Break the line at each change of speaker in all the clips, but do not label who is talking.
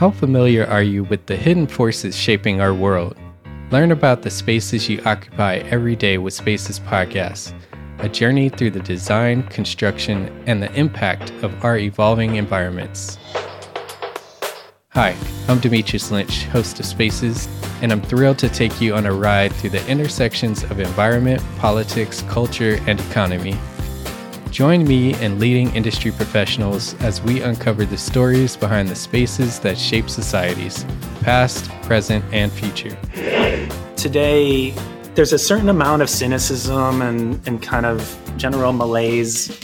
How familiar are you with the hidden forces shaping our world? Learn about the spaces you occupy every day with Spaces Podcast, a journey through the design, construction, and the impact of our evolving environments. Hi, I'm Demetrius Lynch, host of Spaces, and I'm thrilled to take you on a ride through the intersections of environment, politics, culture, and economy. Join me and leading industry professionals as we uncover the stories behind the spaces that shape societies, past, present, and future.
Today, there's a certain amount of cynicism and, and kind of general malaise.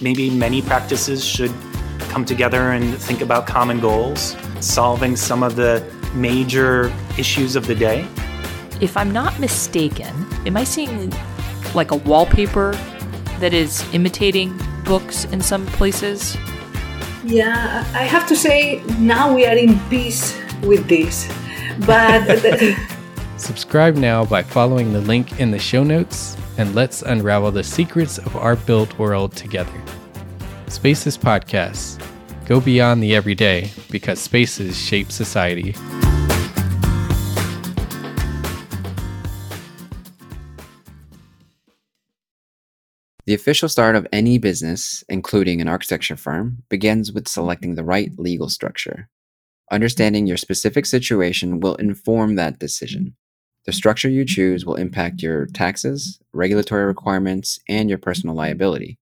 Maybe many practices should come together and think about common goals, solving some of the major issues of the day.
If I'm not mistaken, am I seeing like a wallpaper that is imitating books in some places?
Yeah, I have to say now we are in peace with this. But
subscribe now by following the link in the show notes and let's unravel the secrets of our built world together. Spaces Podcasts. Go beyond the everyday because spaces shape society.
The official start of any business, including an architecture firm, begins with selecting the right legal structure. Understanding your specific situation will inform that decision. The structure you choose will impact your taxes, regulatory requirements, and your personal liability.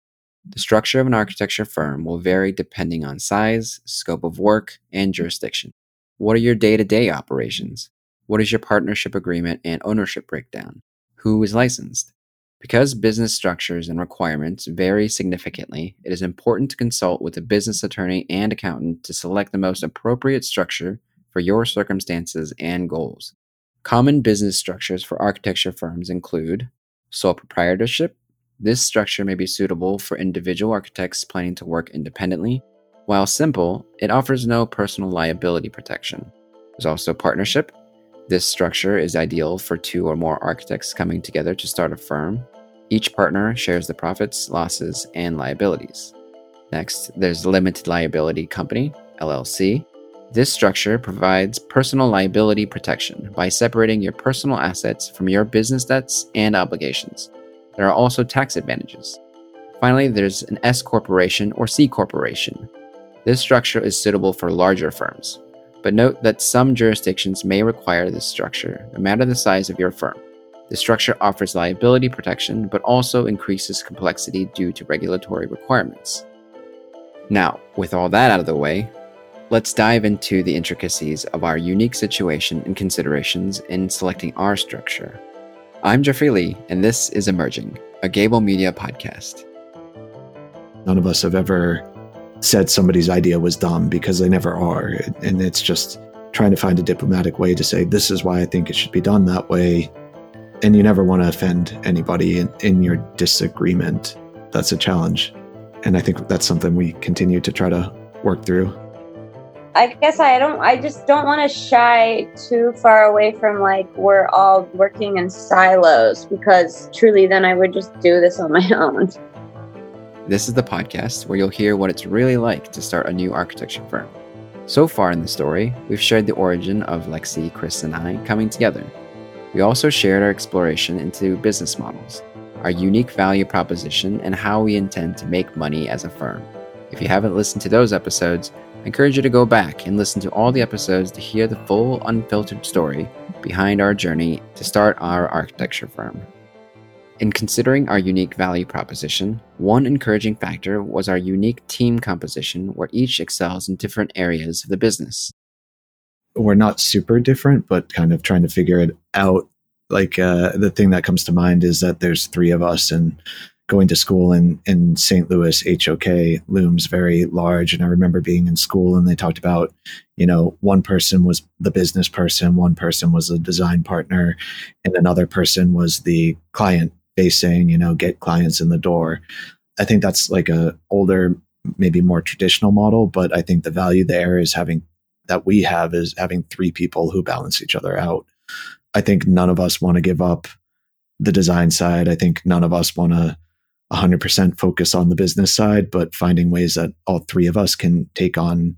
The structure of an architecture firm will vary depending on size, scope of work, and jurisdiction. What are your day to day operations? What is your partnership agreement and ownership breakdown? Who is licensed? Because business structures and requirements vary significantly, it is important to consult with a business attorney and accountant to select the most appropriate structure for your circumstances and goals. Common business structures for architecture firms include sole proprietorship. This structure may be suitable for individual architects planning to work independently. While simple, it offers no personal liability protection. There's also partnership. This structure is ideal for two or more architects coming together to start a firm. Each partner shares the profits, losses, and liabilities. Next, there's Limited Liability Company, LLC. This structure provides personal liability protection by separating your personal assets from your business debts and obligations. There are also tax advantages. Finally, there's an S corporation or C corporation. This structure is suitable for larger firms, but note that some jurisdictions may require this structure, no matter the size of your firm. The structure offers liability protection, but also increases complexity due to regulatory requirements. Now, with all that out of the way, let's dive into the intricacies of our unique situation and considerations in selecting our structure. I'm Jeffrey Lee, and this is Emerging, a Gābl Media podcast.
None of us have ever said somebody's idea was dumb because they never are. And it's just trying to find a diplomatic way to say, this is why I think it should be done that way. And you never want to offend anybody in, in your disagreement. That's a challenge. And I think that's something we continue to try to work through.
I guess I don't, I just don't want to shy too far away from like we're all working in silos because truly then I would just do this on my own.
This is the podcast where you'll hear what it's really like to start a new architecture firm. So far in the story, we've shared the origin of Lexi, Chris, and I coming together. We also shared our exploration into business models, our unique value proposition, and how we intend to make money as a firm. If you haven't listened to those episodes, I encourage you to go back and listen to all the episodes to hear the full, unfiltered story behind our journey to start our architecture firm. In considering our unique value proposition, one encouraging factor was our unique team composition where each excels in different areas of the business.
We're not super different, but kind of trying to figure it out. Like uh, the thing that comes to mind is that there's three of us, and going to school in, in St. Louis, HOK looms very large. And I remember being in school and they talked about, you know, one person was the business person, one person was the design partner, and another person was the client facing, you know, get clients in the door. I think that's like a older, maybe more traditional model, but I think the value there is having that we have is having three people who balance each other out. I think none of us want to give up the design side. I think none of us want to 100% focus on the business side, but finding ways that all three of us can take on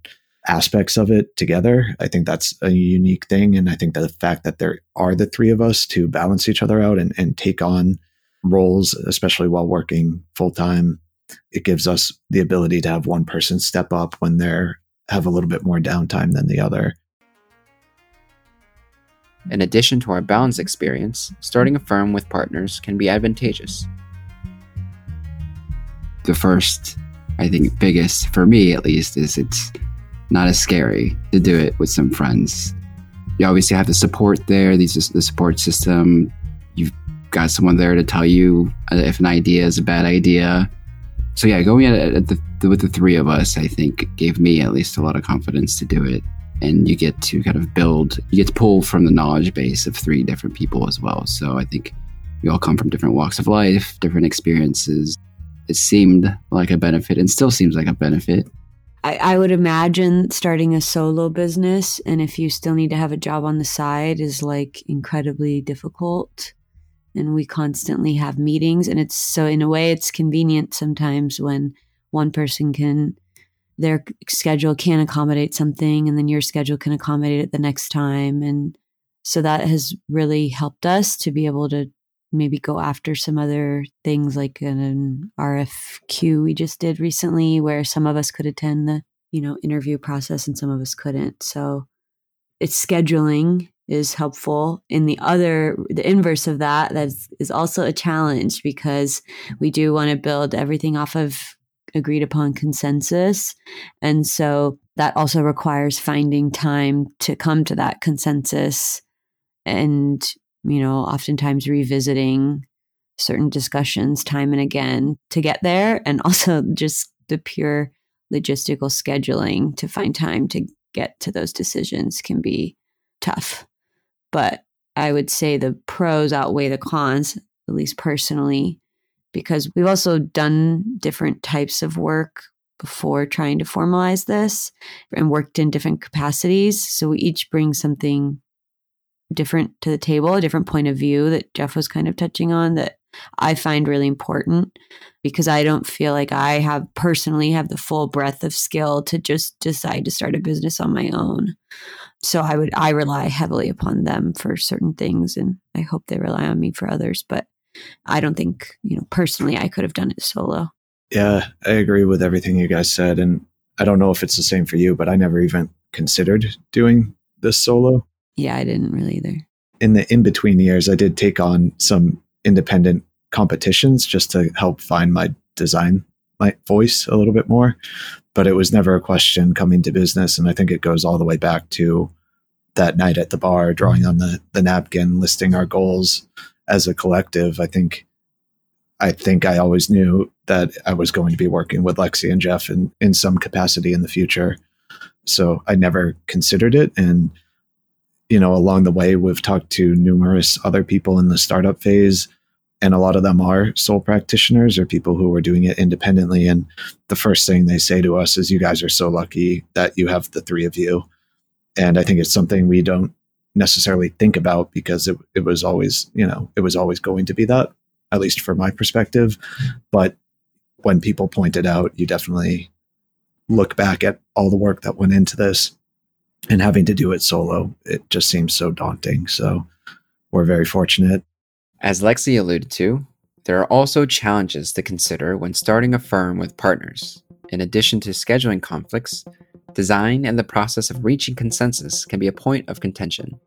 aspects of it together. I think that's a unique thing. And I think that the fact that there are the three of us to balance each other out and, and take on roles, especially while working full time, it gives us the ability to have one person step up when they're have a little bit more downtime than the other.
In addition to our balance experience, starting a firm with partners can be advantageous. The first, I think, biggest, for me at least, is it's not as scary to do it with some friends. You obviously have the support there, these the support system. Got someone there to tell you uh, if an idea is a bad idea. So yeah, going at at the, with the three of us, I think gave me at least a lot of confidence to do it. And you get to kind of build, you get to pull from the knowledge base of three different people as well. So I think we all come from different walks of life, different experiences. It seemed like a benefit and still seems like a benefit.
I, I would imagine starting a solo business and if you still need to have a job on the side is like incredibly difficult and we constantly have meetings and it's so in a way it's convenient sometimes when one person can their schedule can accommodate something and then your schedule can accommodate it the next time and so that has really helped us to be able to maybe go after some other things like an RFQ we just did recently where some of us could attend the you know interview process and some of us couldn't. So it's scheduling is helpful. In the other the inverse of that that is also a challenge because we do want to build everything off of agreed upon consensus. And so that also requires finding time to come to that consensus and you know oftentimes revisiting certain discussions time and again to get there. And also just the pure logistical scheduling to find time to get to those decisions can be tough but I would say the pros outweigh the cons, at least personally, because we've also done different types of work before trying to formalize this and worked in different capacities. So we each bring something different to the table, a different point of view that Jeff was kind of touching on that I find really important because I don't feel like I have personally have the full breadth of skill to just decide to start a business on my own. So I would I rely heavily upon them for certain things and I hope they rely on me for others, but I don't think, you know, personally I could have done it solo.
Yeah, I agree with everything you guys said and I don't know if it's the same for you, but I never even considered doing this solo.
Yeah, I didn't really either.
In the in between years, I did take on some independent competitions just to help find my design my voice a little bit more but it was never a question coming to business. And i think it goes all the way back to that night at the bar drawing on the, the napkin listing our goals as a collective. I think i think i always knew that i was going to be working with lexi and jeff in, in some capacity in the future. So i never considered it. And you know along the way we've talked to numerous other people in the startup phase and a lot of them are sole practitioners or people who are doing it independently. And the first thing they say to us is you guys are so lucky that you have the three of you. And i think it's something we don't necessarily think about because it, it was always you know it was always going to be that at least from my perspective. But when people point it out you definitely look back at all the work that went into this. And having to do it solo it just seems so daunting. So we're very fortunate
as Lexi alluded to, there are also challenges to consider when starting a firm with partners. In addition to scheduling conflicts, design and the process of reaching consensus can be a point of contention.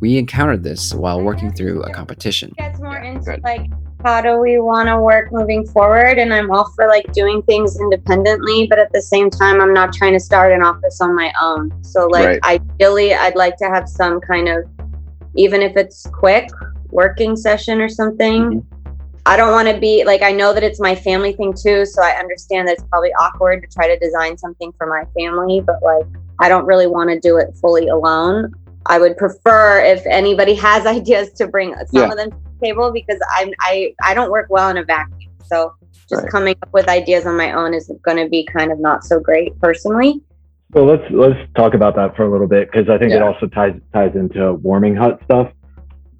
We encountered this while working through a competition.
Gets more into like how do we want to work moving forward and i'm all for like doing things independently but at the same time i'm not trying to start an office on my own so like right. ideally i'd like to have some kind of even if it's quick working session or something. Mm-hmm. I don't want to be like I know that it's my family thing too, so I understand that it's probably awkward to try to design something for my family, but like I don't really want to do it fully alone. I would prefer if anybody has ideas to bring some yeah. of them to the table because I'm I I don't work well in a vacuum. So just right. coming up with ideas on my own is going to be kind of not so great personally.
Well, let's let's talk about that for a little bit because I think yeah. it also ties ties into warming hut stuff.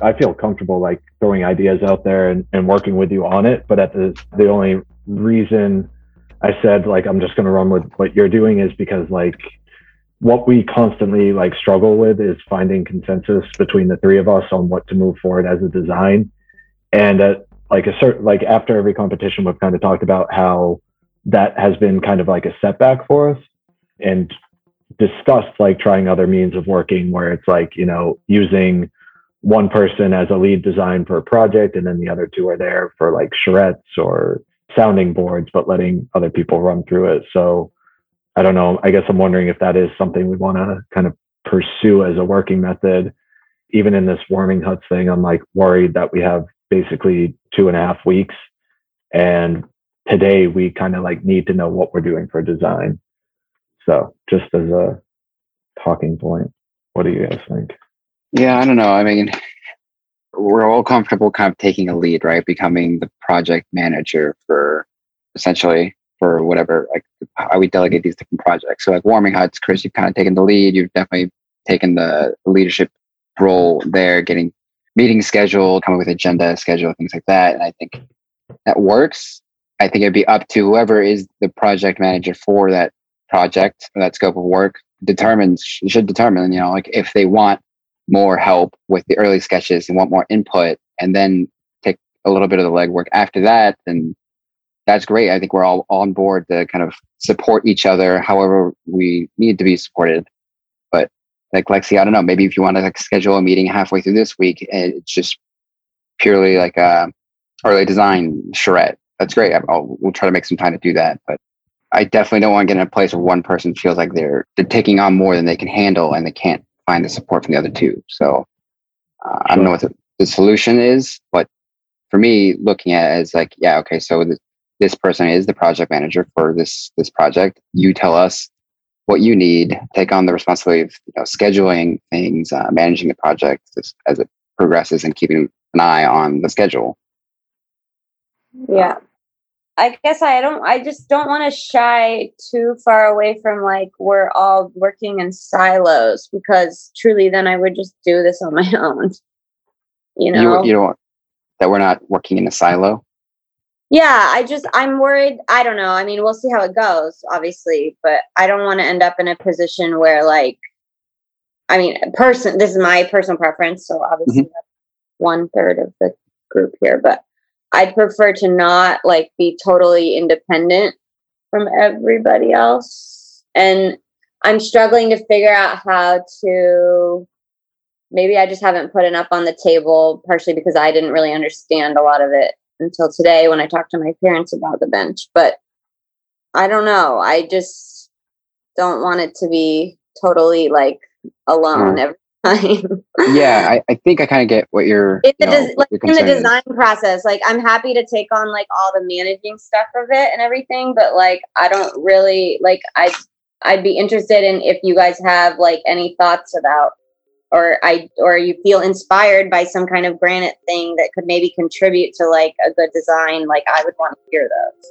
I feel comfortable like throwing ideas out there and, and working with you on it. But at the the only reason I said like I'm just going to run with what you're doing is because like what we constantly like struggle with is finding consensus between the three of us on what to move forward as a design. And at like a certain like after every competition, we've kind of talked about how that has been kind of like a setback for us and discussed like trying other means of working where it's like, you know, using one person as a lead design for a project and then the other two are there for like charrettes or sounding boards, but letting other people run through it. So I don't know. I guess I'm wondering if that is something we want to kind of pursue as a working method. Even in this warming huts thing, I'm like worried that we have basically two and a half weeks. And today we kind of like need to know what we're doing for design. So just as a talking point, what do you guys think?
Yeah, I don't know. I mean, we're all comfortable kind of taking a lead, right? Becoming the project manager for essentially for whatever, like how we delegate these different projects. So like warming huts, Chris, you've kind of taken the lead. You've definitely taken the leadership role there, getting meetings scheduled, coming with agenda schedule, things like that. And I think that works. I think it'd be up to whoever is the project manager for that project, that scope of work, determines should determine, you know, like if they want more help with the early sketches and want more input and then take a little bit of the legwork after that, then that's great. I think we're all on board to kind of support each other however we need to be supported. But like Lexi, I don't know, maybe if you want to like schedule a meeting halfway through this week and it's just purely like a early design charrette, that's great. I'll, we'll try to make some time to do that. But I definitely don't want to get in a place where one person feels like they're they're taking on more than they can handle and they can't find the support from the other two. So uh, sure. I don't know what the, the, solution is, but for me, looking at it as like, yeah, okay, so th- this person is the project manager for this this project. You tell us what you need, take on the responsibility of you know, scheduling things, uh, managing the project as, as it progresses, and keeping an eye on the schedule.
Yeah. I guess I don't I just don't want to shy too far away from like we're all working in silos because truly then I would just do this on my own. You know.
You, you don't that we're not working in a silo?
Yeah, I just I'm worried. I don't know. I mean, we'll see how it goes, obviously, but I don't want to end up in a position where like I mean, person this is my personal preference, so obviously mm-hmm. one third of the group here, but I'd prefer to not like be totally independent from everybody else. And I'm struggling to figure out how to maybe I just haven't put enough on the table, partially because I didn't really understand a lot of it until today when I talked to my parents about the bench. But I don't know. I just don't want it to be totally like alone mm. Every
yeah, I, I, think I kind of get what you're.
In the, know, des- like, in the design is. process, like I'm happy to take on like all the managing stuff of it and everything, but like I don't really like I. I'd be interested in if you guys have like any thoughts about, or I or you feel inspired by some kind of granite thing that could maybe contribute to like a good design. Like I would want to hear those.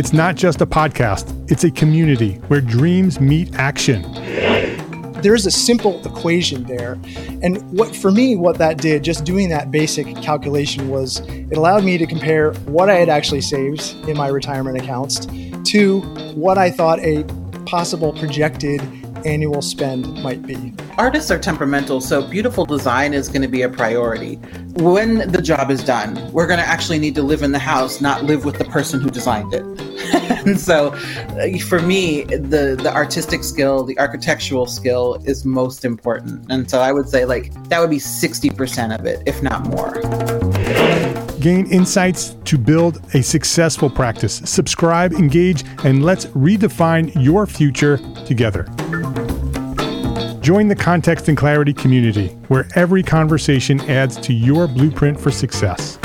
It's not just a podcast, it's a community where dreams meet action.
There is a simple equation there. And what for me, what that did, just doing that basic calculation was it allowed me to compare what I had actually saved in my retirement accounts to what I thought a possible projected annual spend might be.
Artists are temperamental, so beautiful design is going to be a priority. When the job is done, we're going to actually need to live in the house, not live with the person who designed it. And so uh, for me, the the artistic skill, the architectural skill is most important. And so I would say like that would be 60% of it, if not more
gain insights to build a successful practice. Subscribe, engage, and let's redefine your future together. Join the Context and Clarity community, where every conversation adds to your blueprint for success.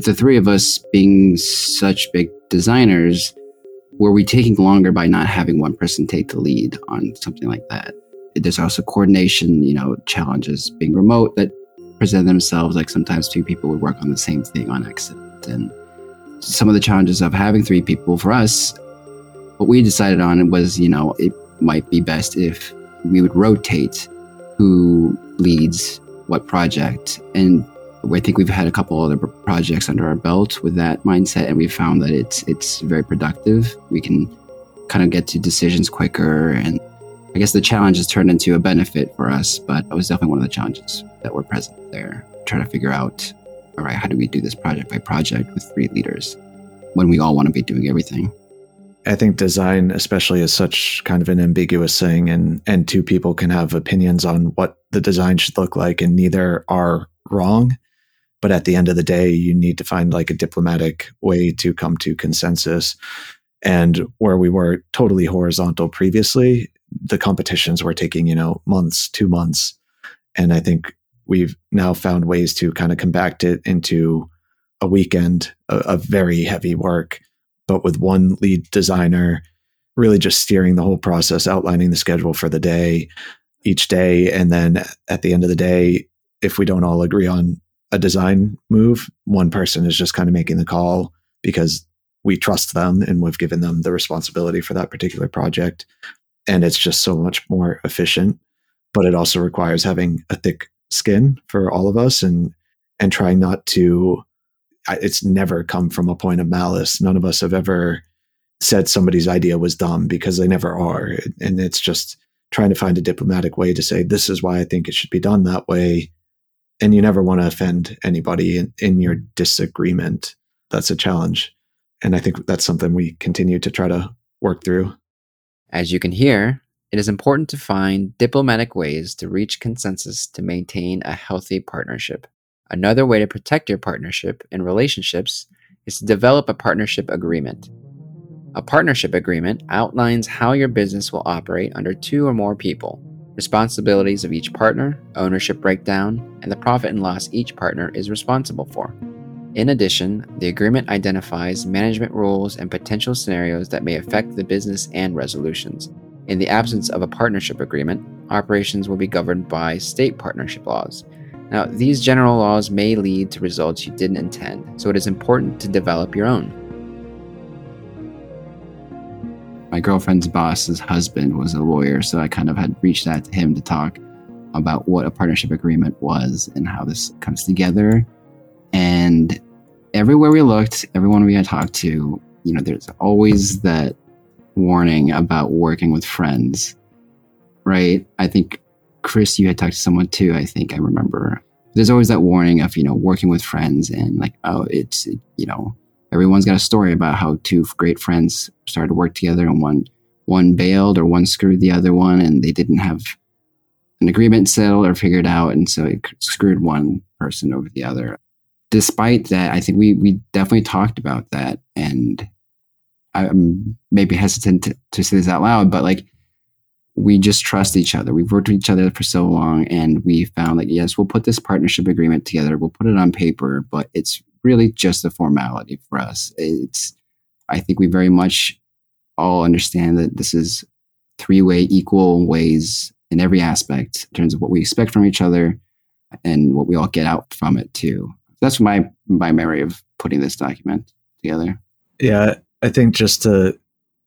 With the three of us being such big designers, were we taking longer by not having one person take the lead on something like that? There's also coordination, you know, challenges being remote that present themselves. Like sometimes two people would work on the same thing on accident. And some of the challenges of having three people for us, what we decided on was, you know, it might be best if we would rotate who leads what project. And I think we've had a couple other projects under our belt with that mindset, and we found that it's it's very productive. We can kind of get to decisions quicker, and I guess the challenge has turned into a benefit for us. But it was definitely one of the challenges that were present there, trying to figure out, all right, how do we do this project by project with three leaders when we all want to be doing everything?
I think design, especially, is such kind of an ambiguous thing, and and two people can have opinions on what the design should look like, and neither are wrong but at the end of the day you need to find like a diplomatic way to come to consensus. And where we were totally horizontal previously the competitions were taking you know months two months. And i think we've now found ways to kind of compact it into a weekend of, very heavy work but with one lead designer really just steering the whole process outlining the schedule for the day each day. And then at the end of the day if we don't all agree on a design move, one person is just kind of making the call because we trust them and we've given them the responsibility for that particular project. And it's just so much more efficient. But it also requires having a thick skin for all of us and and trying not to it's never come from a point of malice. None of us have ever said somebody's idea was dumb because they never are. And it's just trying to find a diplomatic way to say, this is why I think it should be done that way and you never want to offend anybody in, in your disagreement. That's a challenge. And I think that's something we continue to try to work through.
As you can hear, it is important to find diplomatic ways to reach consensus to maintain a healthy partnership. Another way to protect your partnership and relationships is to develop a partnership agreement. A partnership agreement outlines how your business will operate under two or more people responsibilities of each partner, ownership breakdown, and the profit and loss each partner is responsible for. In addition, the agreement identifies management rules and potential scenarios that may affect the business and resolutions. In the absence of a partnership agreement, operations will be governed by state partnership laws. Now, these general laws may lead to results you didn't intend, so it is important to develop your own. My girlfriend's boss's husband was a lawyer, so I kind of had reached out to him to talk about what a partnership agreement was and how this comes together. And everywhere we looked, everyone we had talked to, you know, there's always that warning about working with friends, right? I think Chris, you had talked to someone too. I think I remember. There's always that warning of you know working with friends and like oh it's you know everyone's got a story about how two great friends started to work together and one one bailed or one screwed the other one and they didn't have an agreement settled or figured out. And so it screwed one person over the other. Despite that i think we we definitely talked about that. And i'm maybe hesitant to, to say this out loud but like we just trust each other. We've worked with each other for so long and we found that yes we'll put this partnership agreement together. We'll put it on paper but it's really just a formality for us. It's, I think we very much all understand that this is three way equal ways in every aspect in terms of what we expect from each other and what we all get out from it too. That's my my memory of putting this document together.
Yeah, I think just to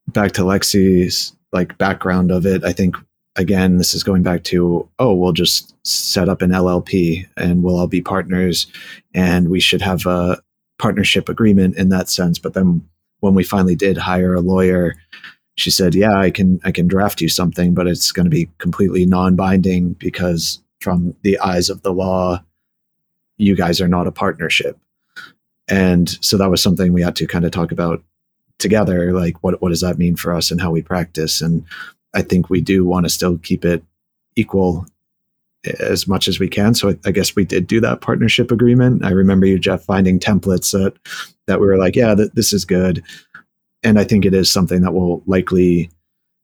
back to Lexi's like background of it, I think again, this is going back to, oh, we'll just set up an LLP and we'll all be partners and we should have a partnership agreement in that sense. But then when we finally did hire a lawyer, she said, yeah, I can, I can draft you something, but it's going to be completely non-binding because from the eyes of the law, you guys are not a partnership. And so that was something we had to kind of talk about together. Like, what, what does that mean for us and how we practice? And I think we do want to still keep it equal eh, as much as we can. So I guess we did do that partnership agreement. I remember you, Jeff, finding templates that that we were like, yeah, th- this is good. And I think it is something that will likely,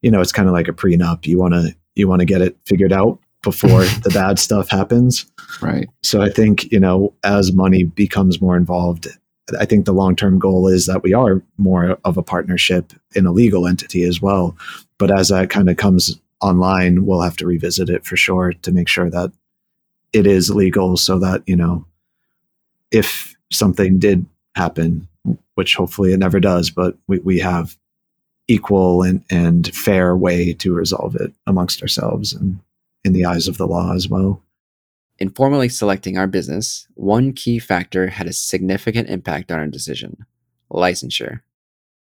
you know, it's kind of like a prenup. You want to you want to get it figured out before the bad stuff happens.
Right.
So I think, you know, as money becomes more involved, I think the long term goal is that we are more of a partnership in a legal entity as well. But as that kind of comes online, we'll have to revisit it for sure to make sure that it is legal so that, you know, if something did happen, which hopefully it never does, but we, we have equal and, and fair way to resolve it amongst ourselves and in the eyes of the law as well.
In formally selecting our business, one key factor had a significant impact on our decision licensure.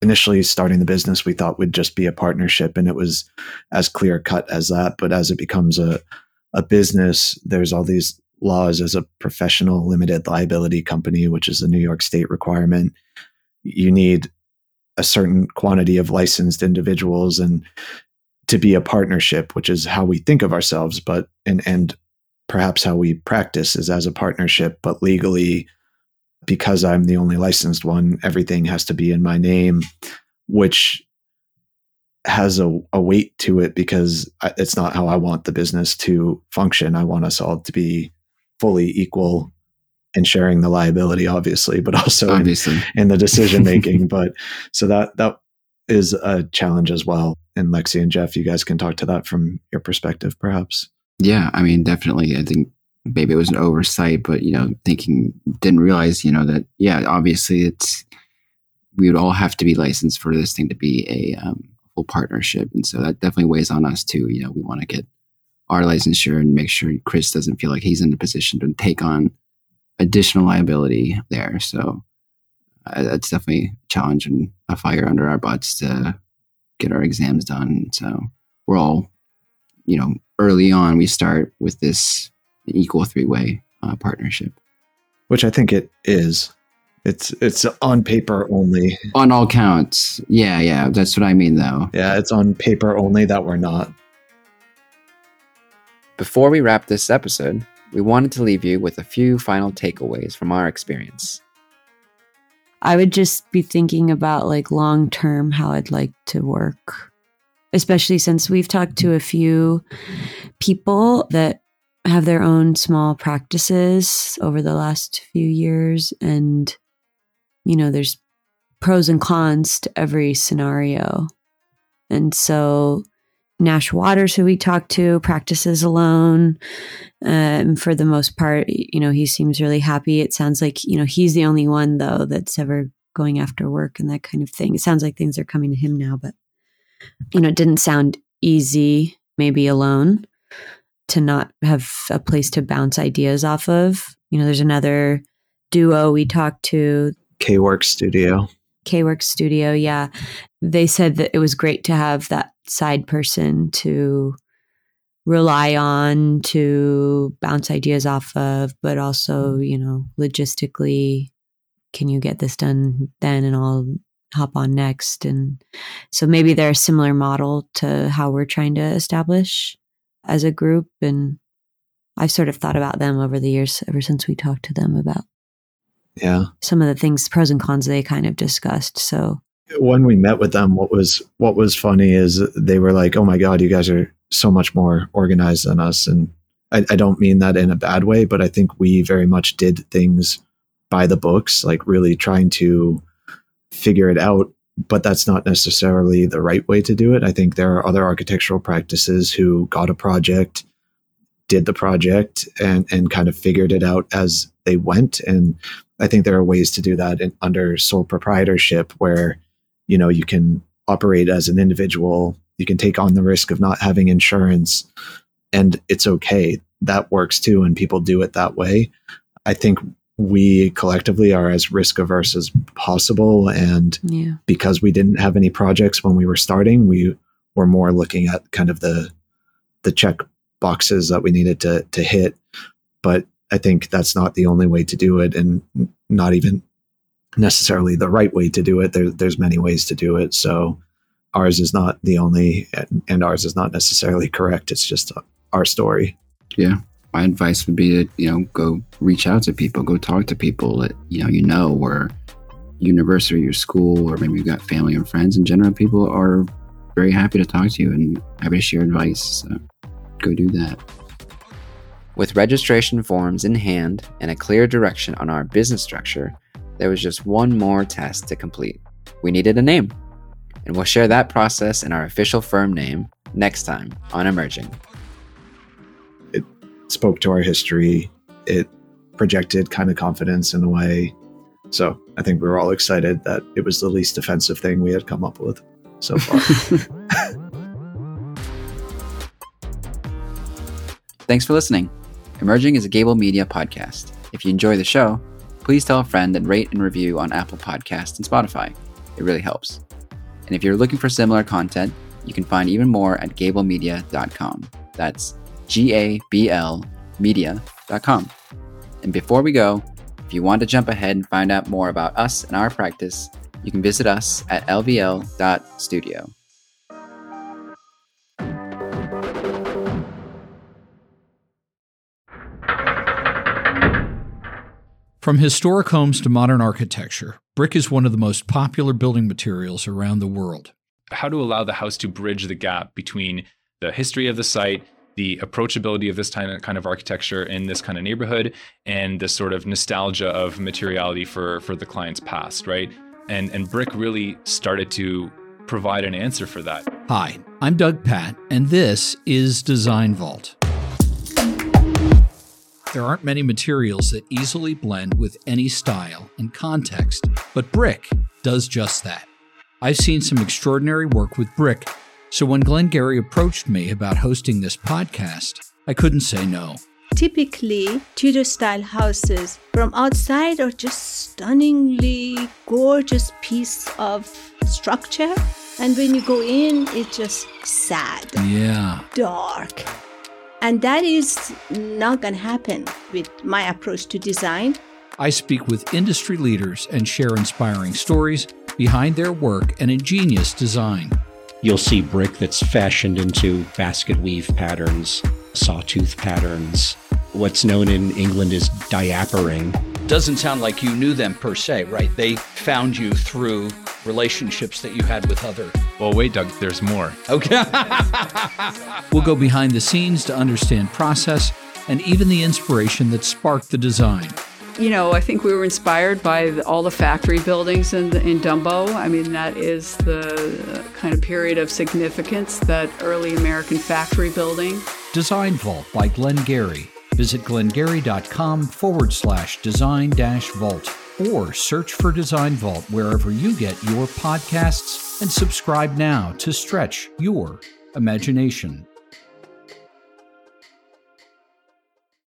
Initially, starting the business, we thought would just be a partnership, and it was as clear cut as that. But as it becomes a, a business, there's all these laws as a professional limited liability company, which is a New York State requirement. You need a certain quantity of licensed individuals and to be a partnership, which is how we think of ourselves, but and and perhaps how we practice is as a partnership, but legally, because I'm the only licensed one, everything has to be in my name, which has a, a weight to it because it's not how I want the business to function. I want us all to be fully equal and sharing the liability, obviously, but also
obviously.
In, in the decision making. but so that that is a challenge as well. And Lexi and Jeff, you guys can talk to that from your perspective, perhaps.
Yeah, I mean, definitely. I think maybe it was an oversight, but you know, thinking didn't realize, you know, that yeah, obviously it's we would all have to be licensed for this thing to be a um, full partnership, and so that definitely weighs on us too. You know, we want to get our licensure and make sure Chris doesn't feel like he's in a position to take on additional liability there. So uh, that's definitely a challenge and a fire under our butts to get our exams done. So we're all, you know, early on, we start with this equal three way uh, partnership.
Which I think it is. It's it's on paper only.
On all counts. Yeah, yeah. That's what I mean though.
Yeah, it's on paper only that we're not.
Before we wrap this episode, we wanted to leave you with a few final takeaways from our experience.
I would just be thinking about like long term how I'd like to work, especially since we've talked to a few people that have their own small practices over the last few years. And, you know, there's pros and cons to every scenario. And so Nash Waters, who we talked to, practices alone. Um, for the most part, you know, he seems really happy. It sounds like, you know, he's the only one, though, that's ever going after work and that kind of thing. It sounds like things are coming to him now, but, you know, it didn't sound easy, maybe alone, to not have a place to bounce ideas off of. You know, there's another duo we talked to
K Works Studio.
K Works Studio, yeah. They said that it was great to have that side person to rely on to bounce ideas off of, but also, you know, logistically, can you get this done then and I'll hop on next? And so maybe they're a similar model to how we're trying to establish as a group. And I've sort of thought about them over the years, ever since we talked to them about
yeah
some of the things pros and cons they kind of discussed so
when we met with them, what was what was funny is they were like, "Oh my god, you guys are so much more organized than us." And I, I don't mean that in a bad way, but I think we very much did things by the books, like really trying to figure it out. But that's not necessarily the right way to do it. I think there are other architectural practices who got a project, did the project, and and kind of figured it out as they went. And I think there are ways to do that in, under sole proprietorship where you know you can operate as an individual you can take on the risk of not having insurance and it's okay that works too and people do it that way i think we collectively are as risk averse as possible and
yeah.
because we didn't have any projects when we were starting we were more looking at kind of the the check boxes that we needed to to hit but i think that's not the only way to do it and not even necessarily the right way to do it. There, there's many ways to do it. So ours is not the only, and ours is not necessarily correct. It's just our story.
Yeah. My advice would be to you know go reach out to people, go talk to people that you know you know or university, your school, or maybe you've got family and friends. In general, people are very happy to talk to you and happy to share advice. So go do that. With registration forms in hand and a clear direction on our business structure, there was just one more task to complete. We needed a name. And we'll share that process and our official firm name next time on Emerging.
It spoke to our history. It projected kind of confidence in a way. So I think we were all excited that it was the least offensive thing we had come up with so far.
Thanks for listening. Emerging is a Gābl Media podcast. If you enjoy the show, please tell a friend and rate and review on Apple Podcasts and Spotify. It really helps. And if you're looking for similar content, you can find even more at gablmedia.com. That's G A B L media.com. And before we go, if you want to jump ahead and find out more about us and our practice, you can visit us at lvl.studio.
From historic homes to modern architecture, brick is one of the most popular building materials around the world.
How to allow the house to bridge the gap between the history of the site, the approachability of this kind of architecture in this kind of neighborhood, and the sort of nostalgia of materiality for for the client's past, right? And and brick really started to provide an answer for that.
Hi, I'm Doug Patt, and this is Design Vault. There aren't many materials that easily blend with any style and context, but brick does just that. I've seen some extraordinary work with brick, so when Glen-Gery approached me about hosting this podcast, I couldn't say no.
Typically, Tudor style houses from outside are just stunningly gorgeous piece of structure, and when you go in, it's just sad.
Yeah.
Dark and that is not going to happen with my approach to design.
I speak with industry leaders and share inspiring stories behind their work and ingenious design.
You'll see brick that's fashioned into basket weave patterns, sawtooth patterns. What's known in England as diapering.
Doesn't sound like you knew them per se, right? They found you through relationships that you had with other.
Well, wait, Doug, there's more.
Okay. we'll go behind the scenes to understand process and even the inspiration that sparked the design.
You know, I think we were inspired by all the factory buildings in, in Dumbo. I mean, that is the kind of period of significance, that early American factory building.
Design Vault by Glen-Gery. Visit glengery.com forward slash design dash vault or search for Design Vault wherever you get your podcasts and subscribe now to stretch your imagination.